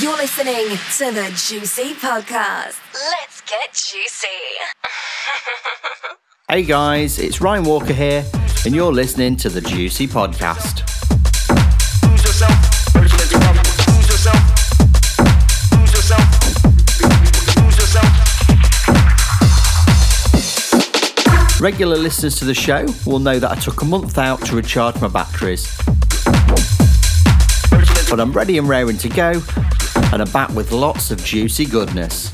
You're listening to the Juicy Podcast. Let's get juicy. hey guys, it's Ryan Walker here, and you're listening to the Juicy Podcast. Regular listeners to the show will know that I took a month out to recharge my batteries. But I'm ready and raring to go, and I'm back with lots of juicy goodness.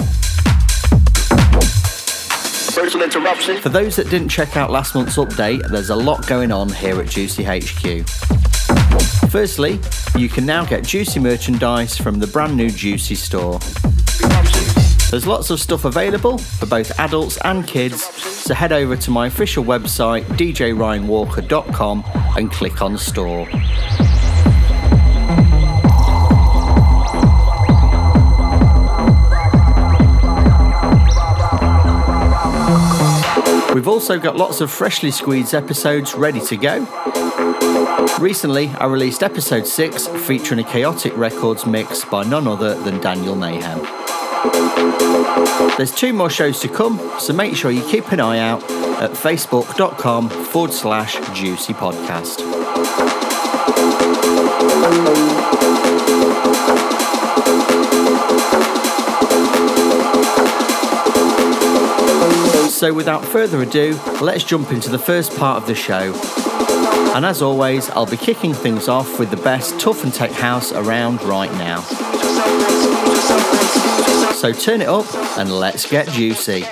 For those that didn't check out last month's update, there's a lot going on here at Juicy HQ. Firstly, you can now get Juicy merchandise from the brand new Juicy store. There's lots of stuff available for both adults and kids, so head over to my official website, djryanwalker.com, and click on store. We've also got lots of freshly squeezed episodes ready to go. Recently, I released episode 6 featuring a chaotic records mix by none other than Daniel Mayhem. There's two more shows to come, so make sure you keep an eye out at facebook.com forward slash juicy podcast. So, without further ado, let's jump into the first part of the show. And as always, I'll be kicking things off with the best tough and tech house around right now. So turn it up and let's get juicy.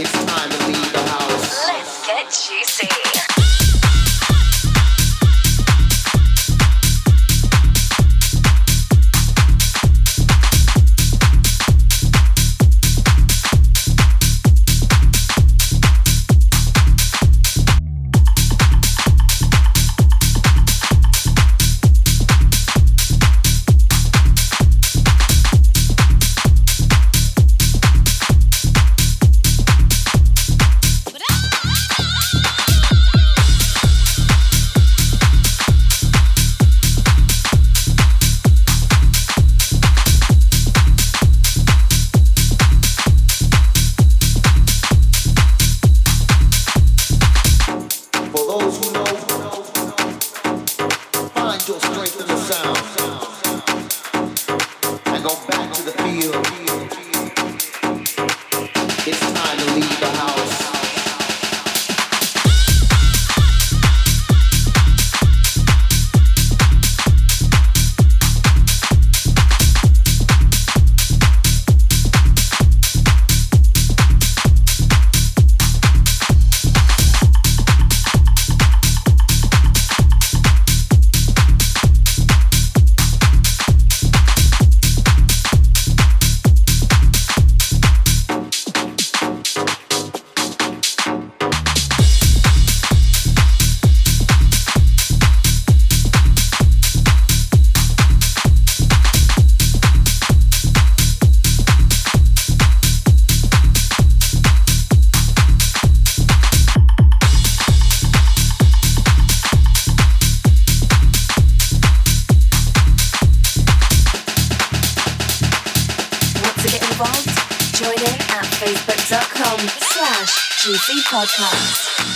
It's time to leave the house. Let's get juicy. Slash juicy podcast.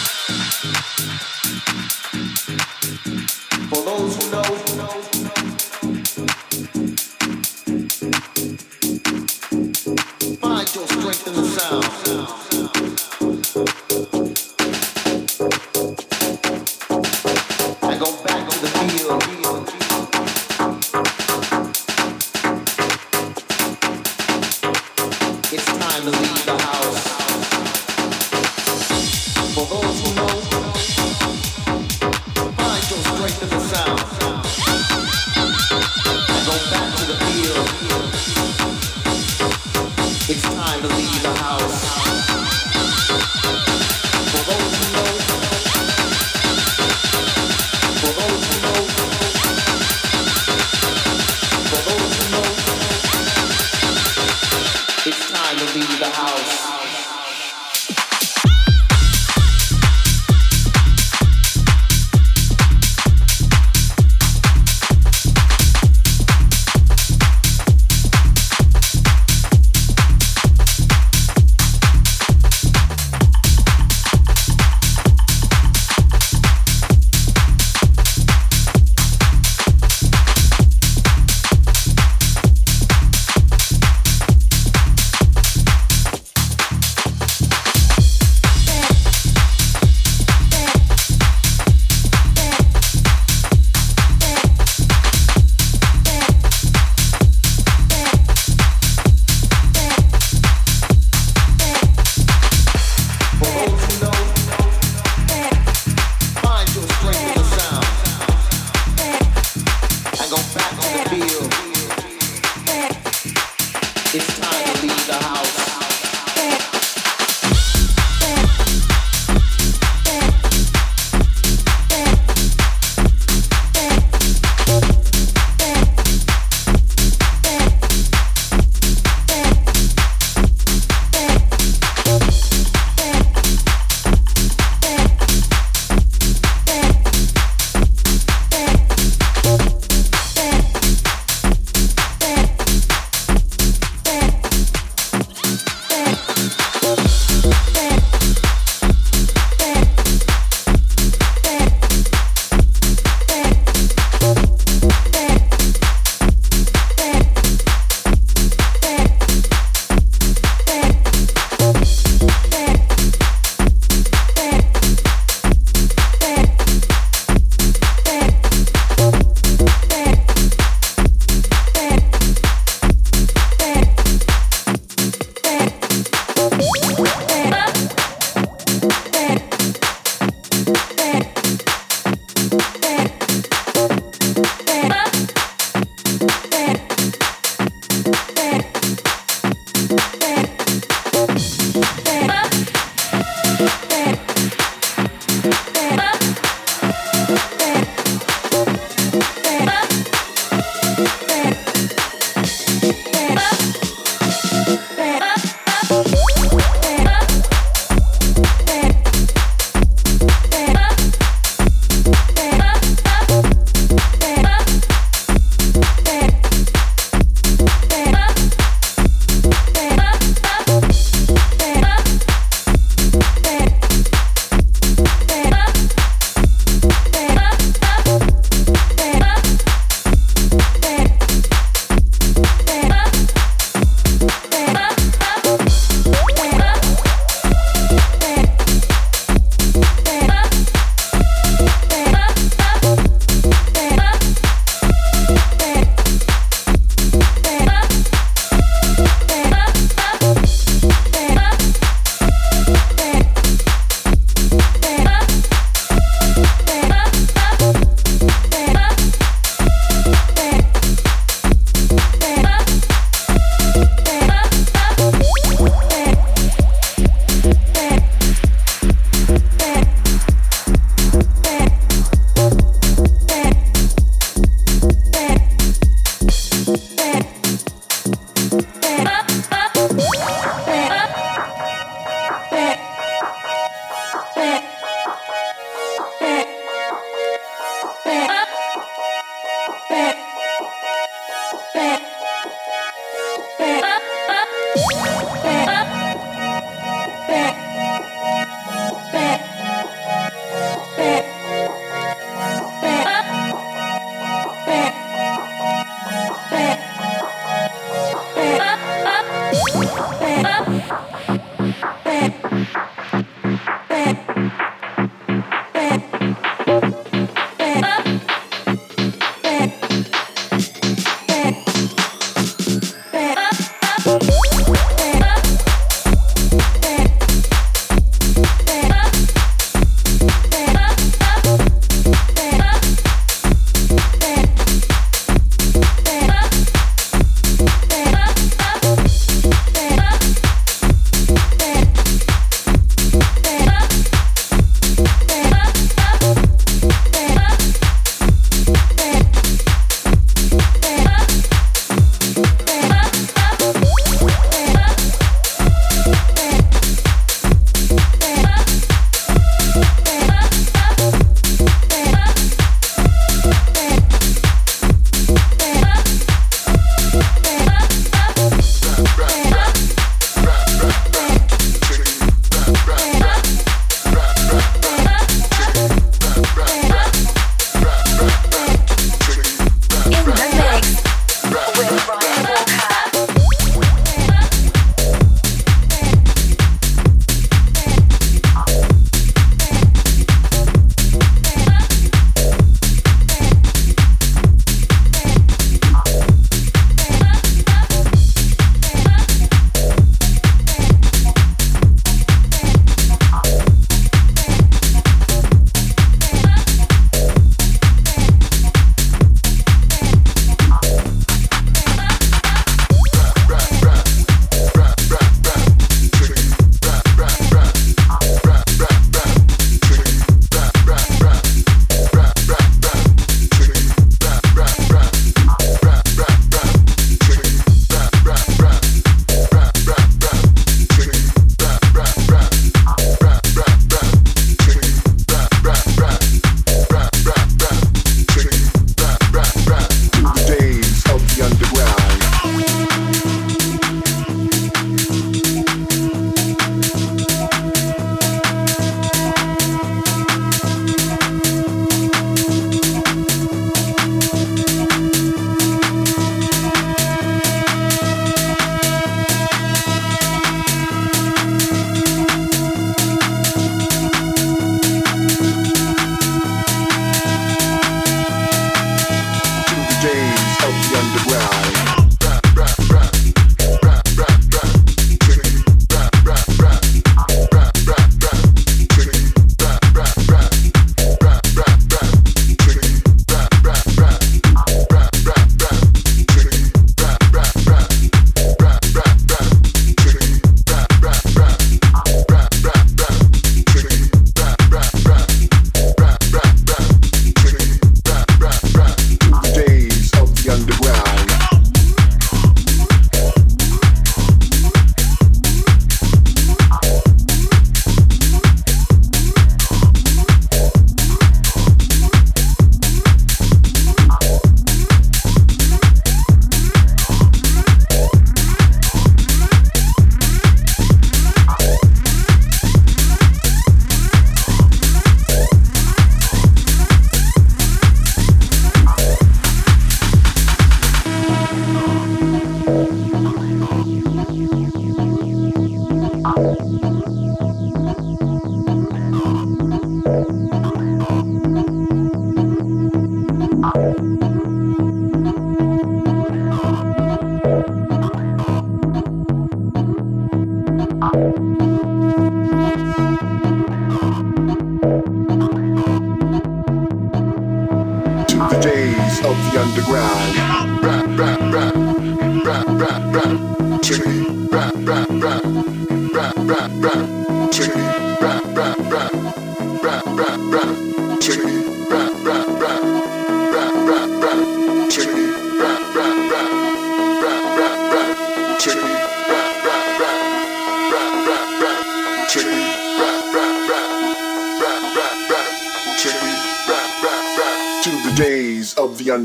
underground.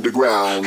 underground.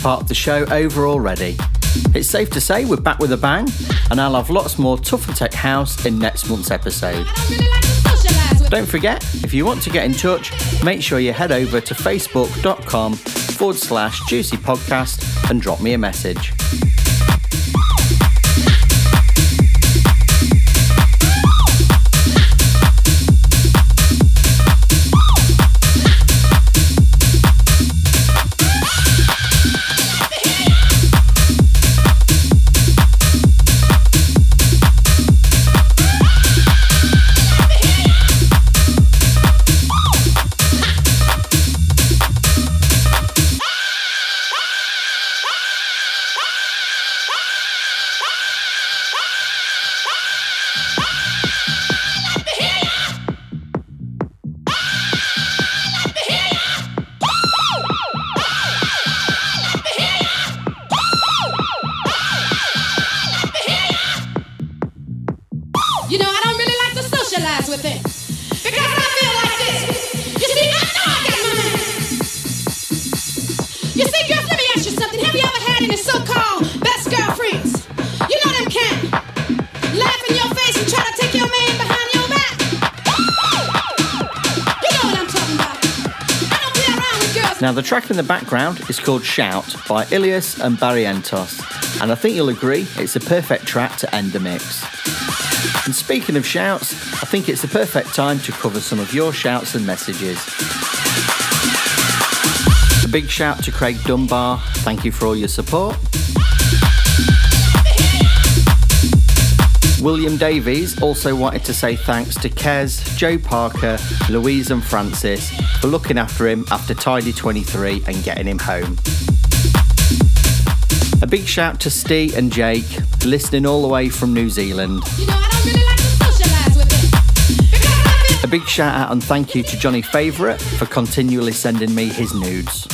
Part of the show over already. It's safe to say we're back with a bang, and I'll have lots more Tough and Tech House in next month's episode. Don't forget, if you want to get in touch, make sure you head over to facebook.com forward slash juicy podcast and drop me a message. Called Shout by Illyus and Barrientos, and I think you'll agree it's a perfect track to end the mix. And speaking of shouts, I think it's the perfect time to cover some of your shouts and messages. A big shout to Craig Dunbar, thank you for all your support. William Davies also wanted to say thanks to Kez, Joe Parker, Louise, and Francis for looking after him after Tidy 23 and getting him home. A big shout to Steve and Jake, listening all the way from New Zealand. You know, really like a big shout out and thank you to Johnny Favourite for continually sending me his nudes.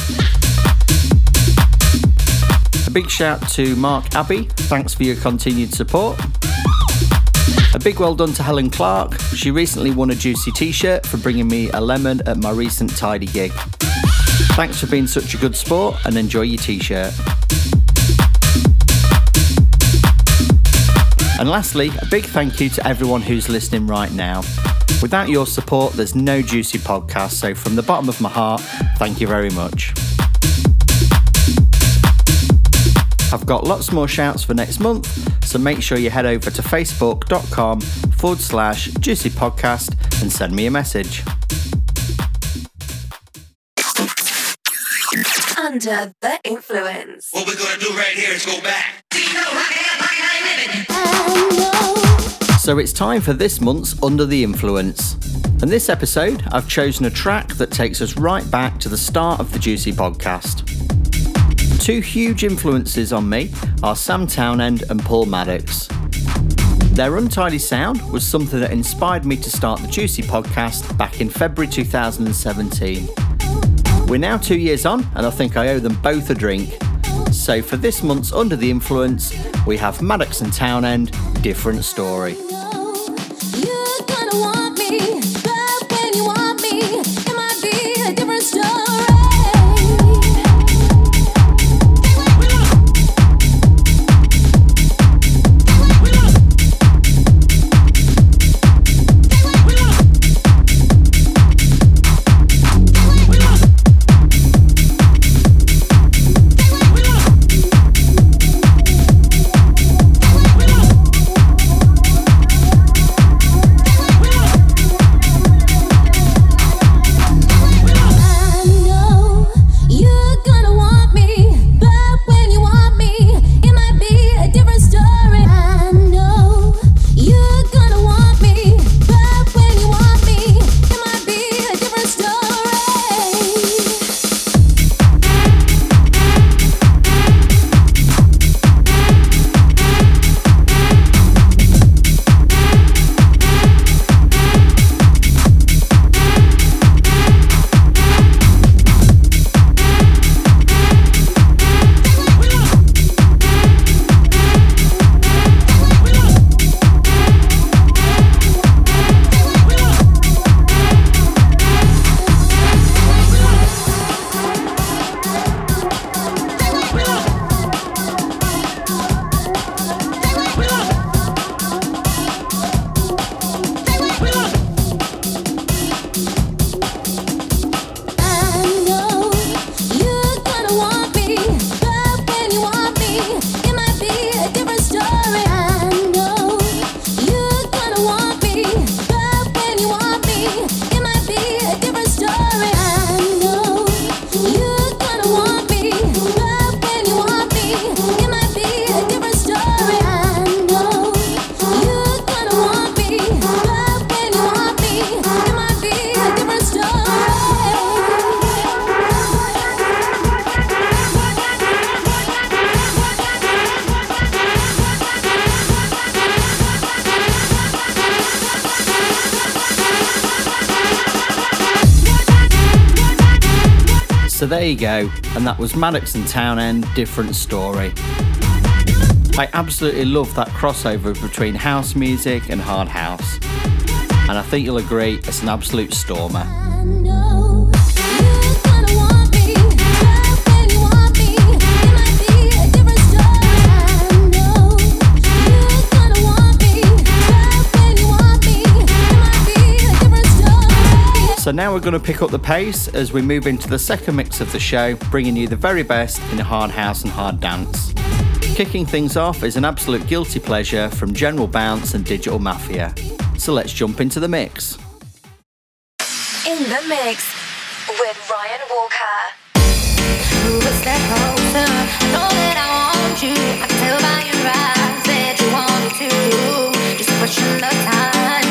A big shout to Mark Abbey, thanks for your continued support. Big well done to Helen Clark. She recently won a Juicy t shirt for bringing me a lemon at my recent Tidy gig. Thanks for being such a good sport and enjoy your t shirt. And lastly, a big thank you to everyone who's listening right now. Without your support, there's no Juicy podcast, so from the bottom of my heart, thank you very much. I've got lots more shouts for next month, so make sure you head over to facebook.com forward slash juicy podcast and send me a message. Under the influence. What we're gonna do right here is go back. So it's time for this month's Under the Influence. In this episode, I've chosen a track that takes us right back to the start of the Juicy podcast. Two huge influences on me are Sam Townend and Paul Maddox. Their untidy sound was something that inspired me to start the Juicy podcast back in February 2017. We're now two years on, and I think I owe them both a drink. So for this month's Under the Influence, we have Maddox and Townend, Different Story. So there you go, and that was Maddox and Townend, different story. I absolutely love that crossover between house music and hard house, and I think you'll agree it's an absolute stormer. So now we're going to pick up the pace as we move into the second mix of the show, bringing you the very best in hard house and hard dance. Kicking things off is an absolute guilty pleasure from General Bounce and Digital Mafia. So let's jump into the mix. In the mix with Ryan Walker. Of time.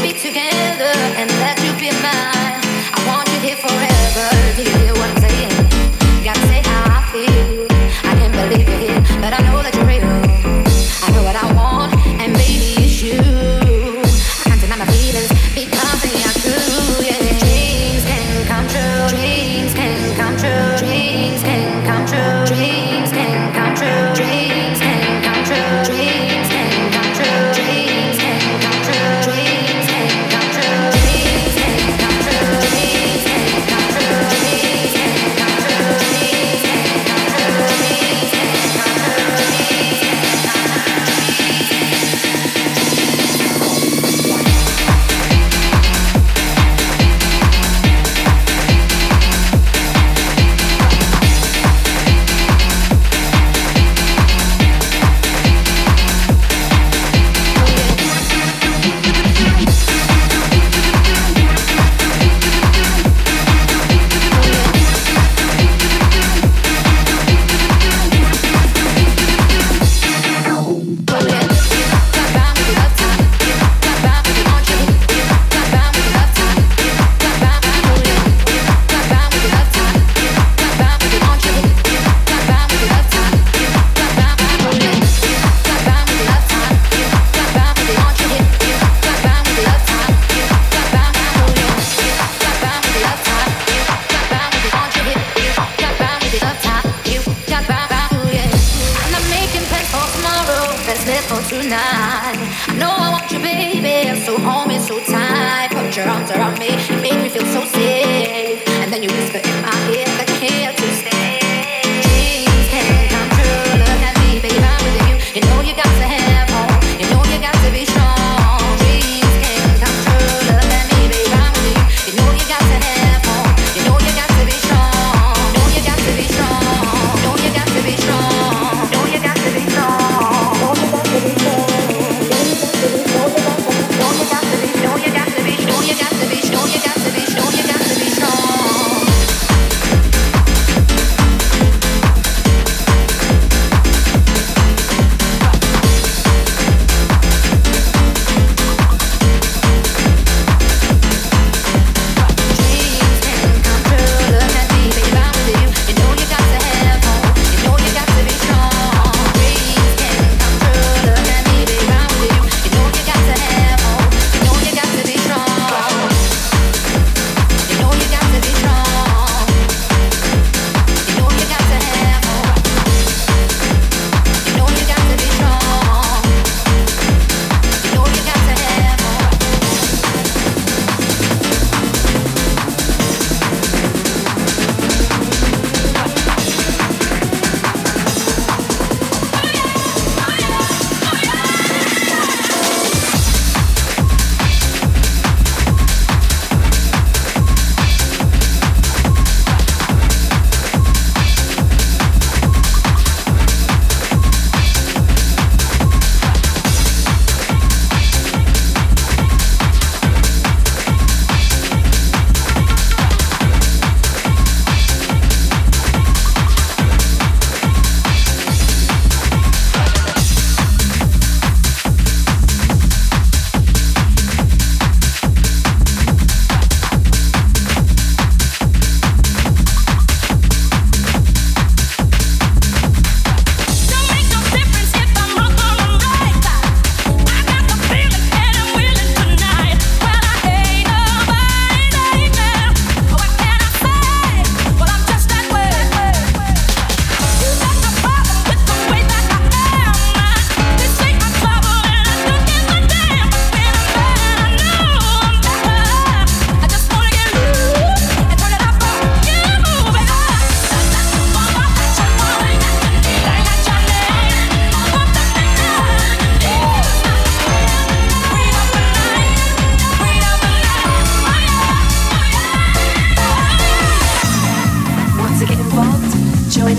Be together and that you be mine. I want you here forever. Do you hear what I'm saying? gotta say how I feel. I can't believe you're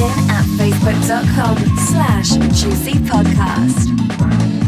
at facebook.com slash juicypodcast.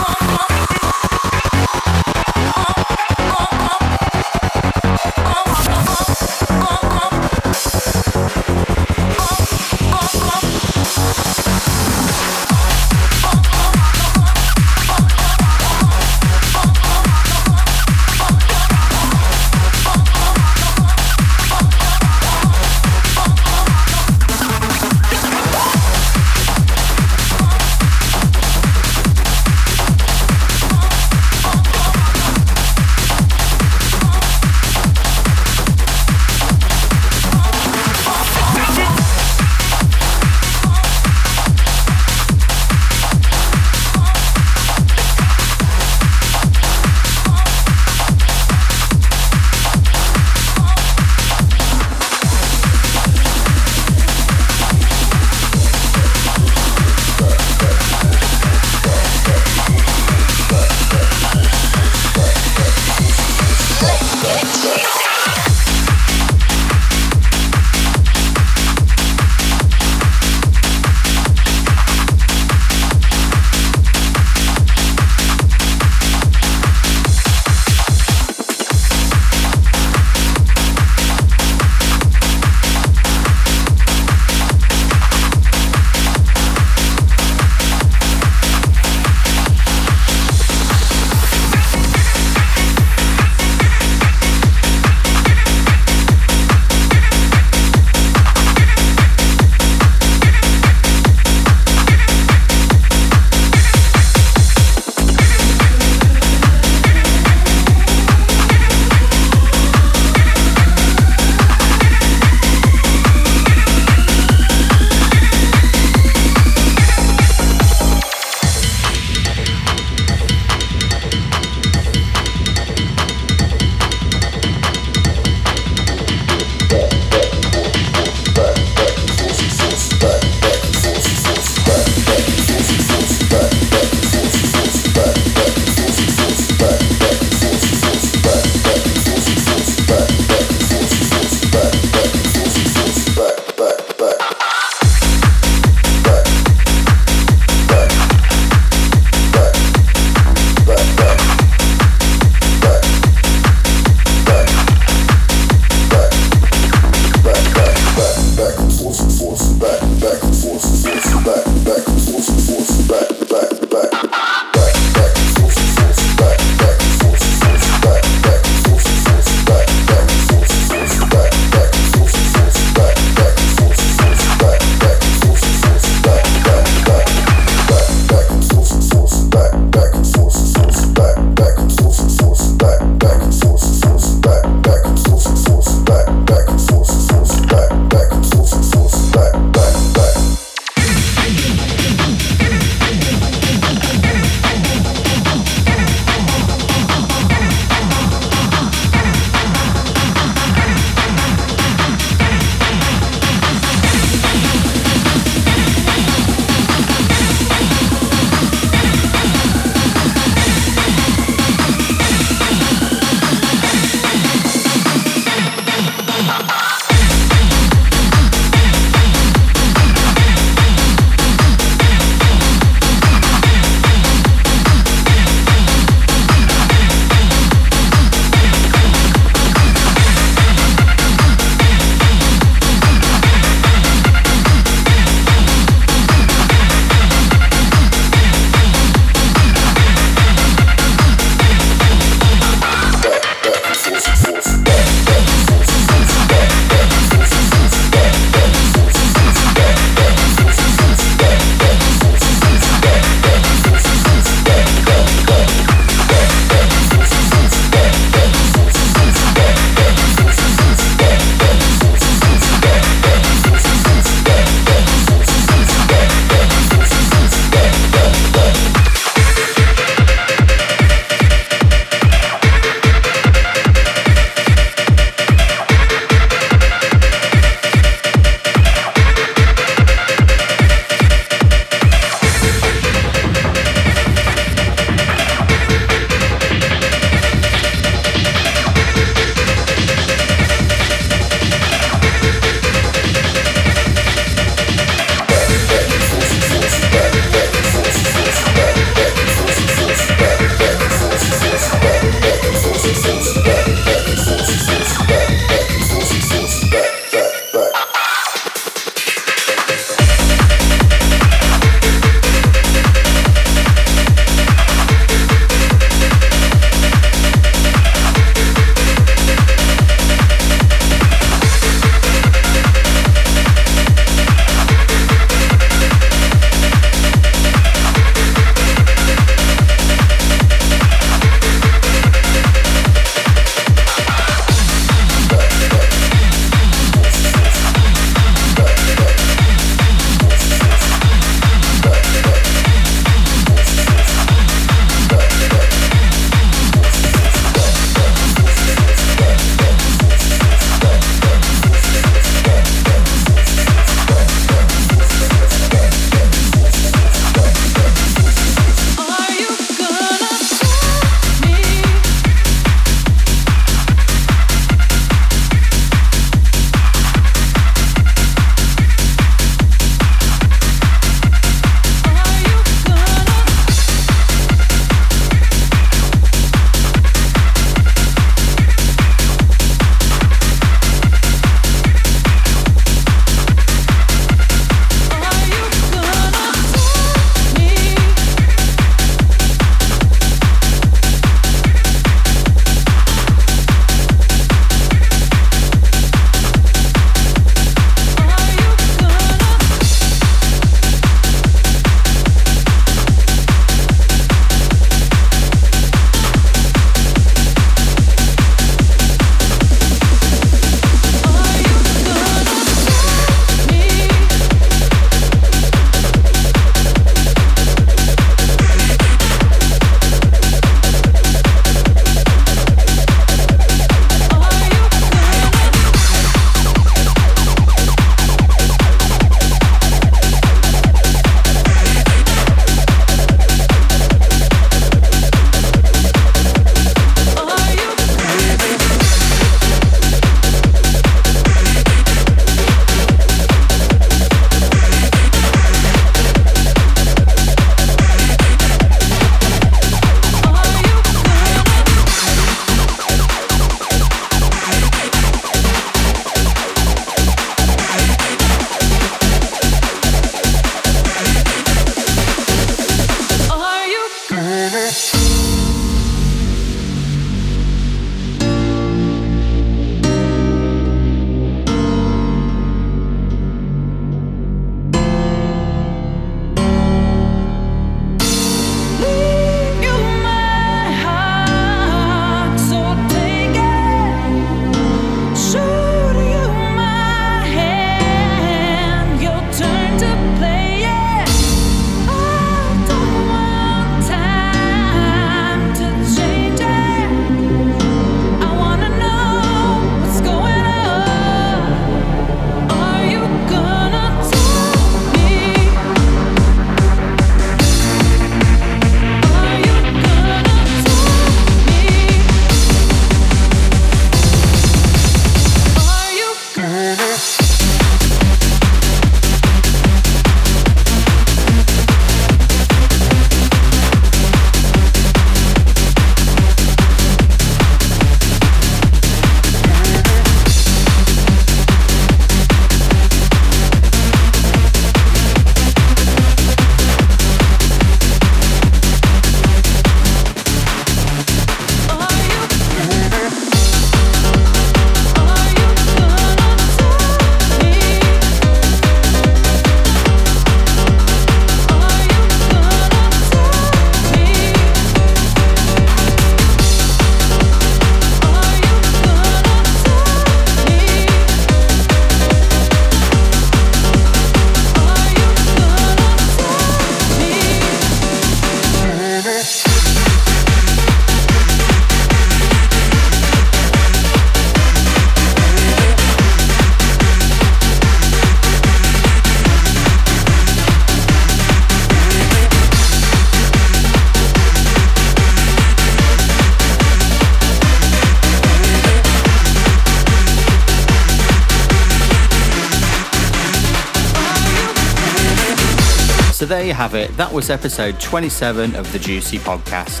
It. That was episode 27 of the Juicy Podcast.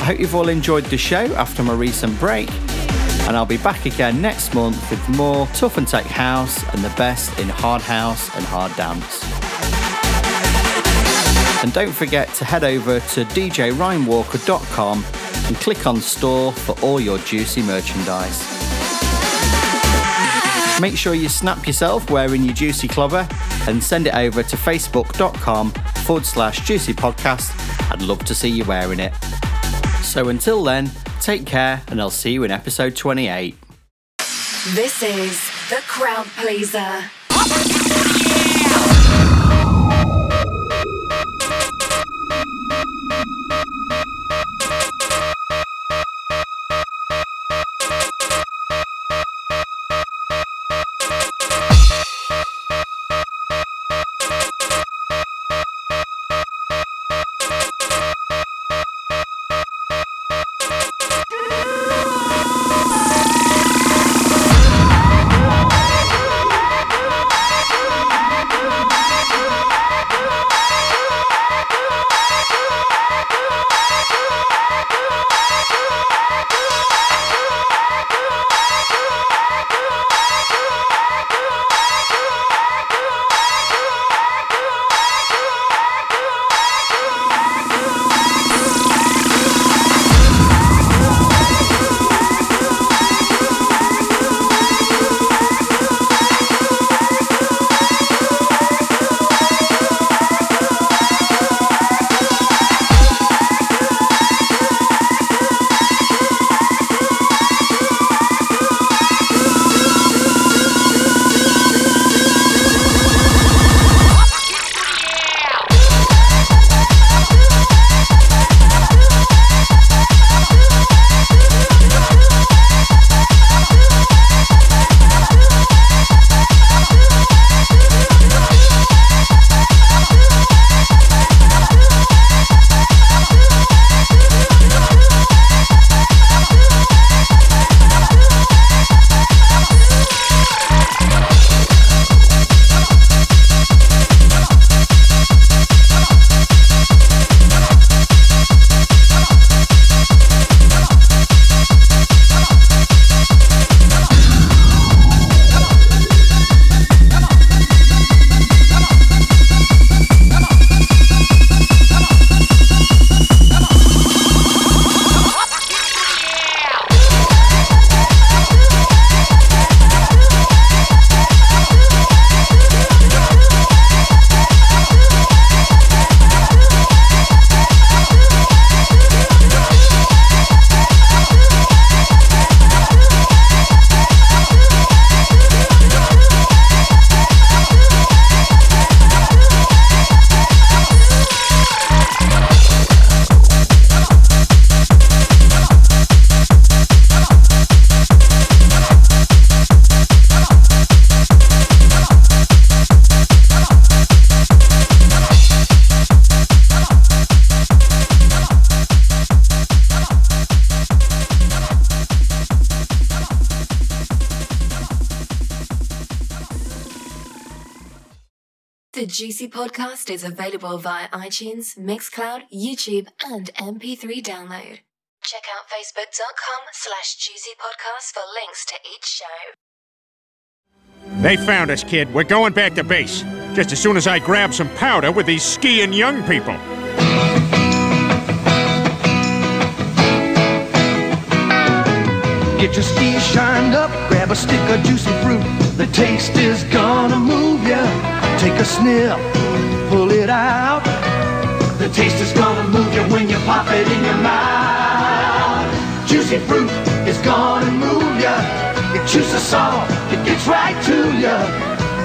I hope you've all enjoyed the show after my recent break, and I'll be back again next month with more Tough and Tech House and the best in hard house and hard dance. And don't forget to head over to djryanwalker.com and click on store for all your juicy merchandise. Make sure you snap yourself wearing your juicy clobber and send it over to facebook.com forward slash juicy podcast. I'd love to see you wearing it. So until then, take care and I'll see you in episode 28. This is The Crowd Pleaser. Juicy podcast is available via iTunes, Mixcloud, YouTube, and MP3 download. Check out facebook.com slash juicy podcast for links to each show. They found us, kid. We're going back to base. Just as soon as I grab some powder with these skiing young people. Get your skis shined up, grab a stick of juicy fruit. The taste is gonna move ya. Take a sniff, pull it out. The taste is gonna move you when you pop it in your mouth. Juicy fruit is gonna move you. It juices soft, it gets right to you.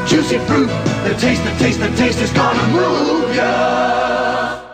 Juicy fruit, the taste, the taste, the taste is gonna move you.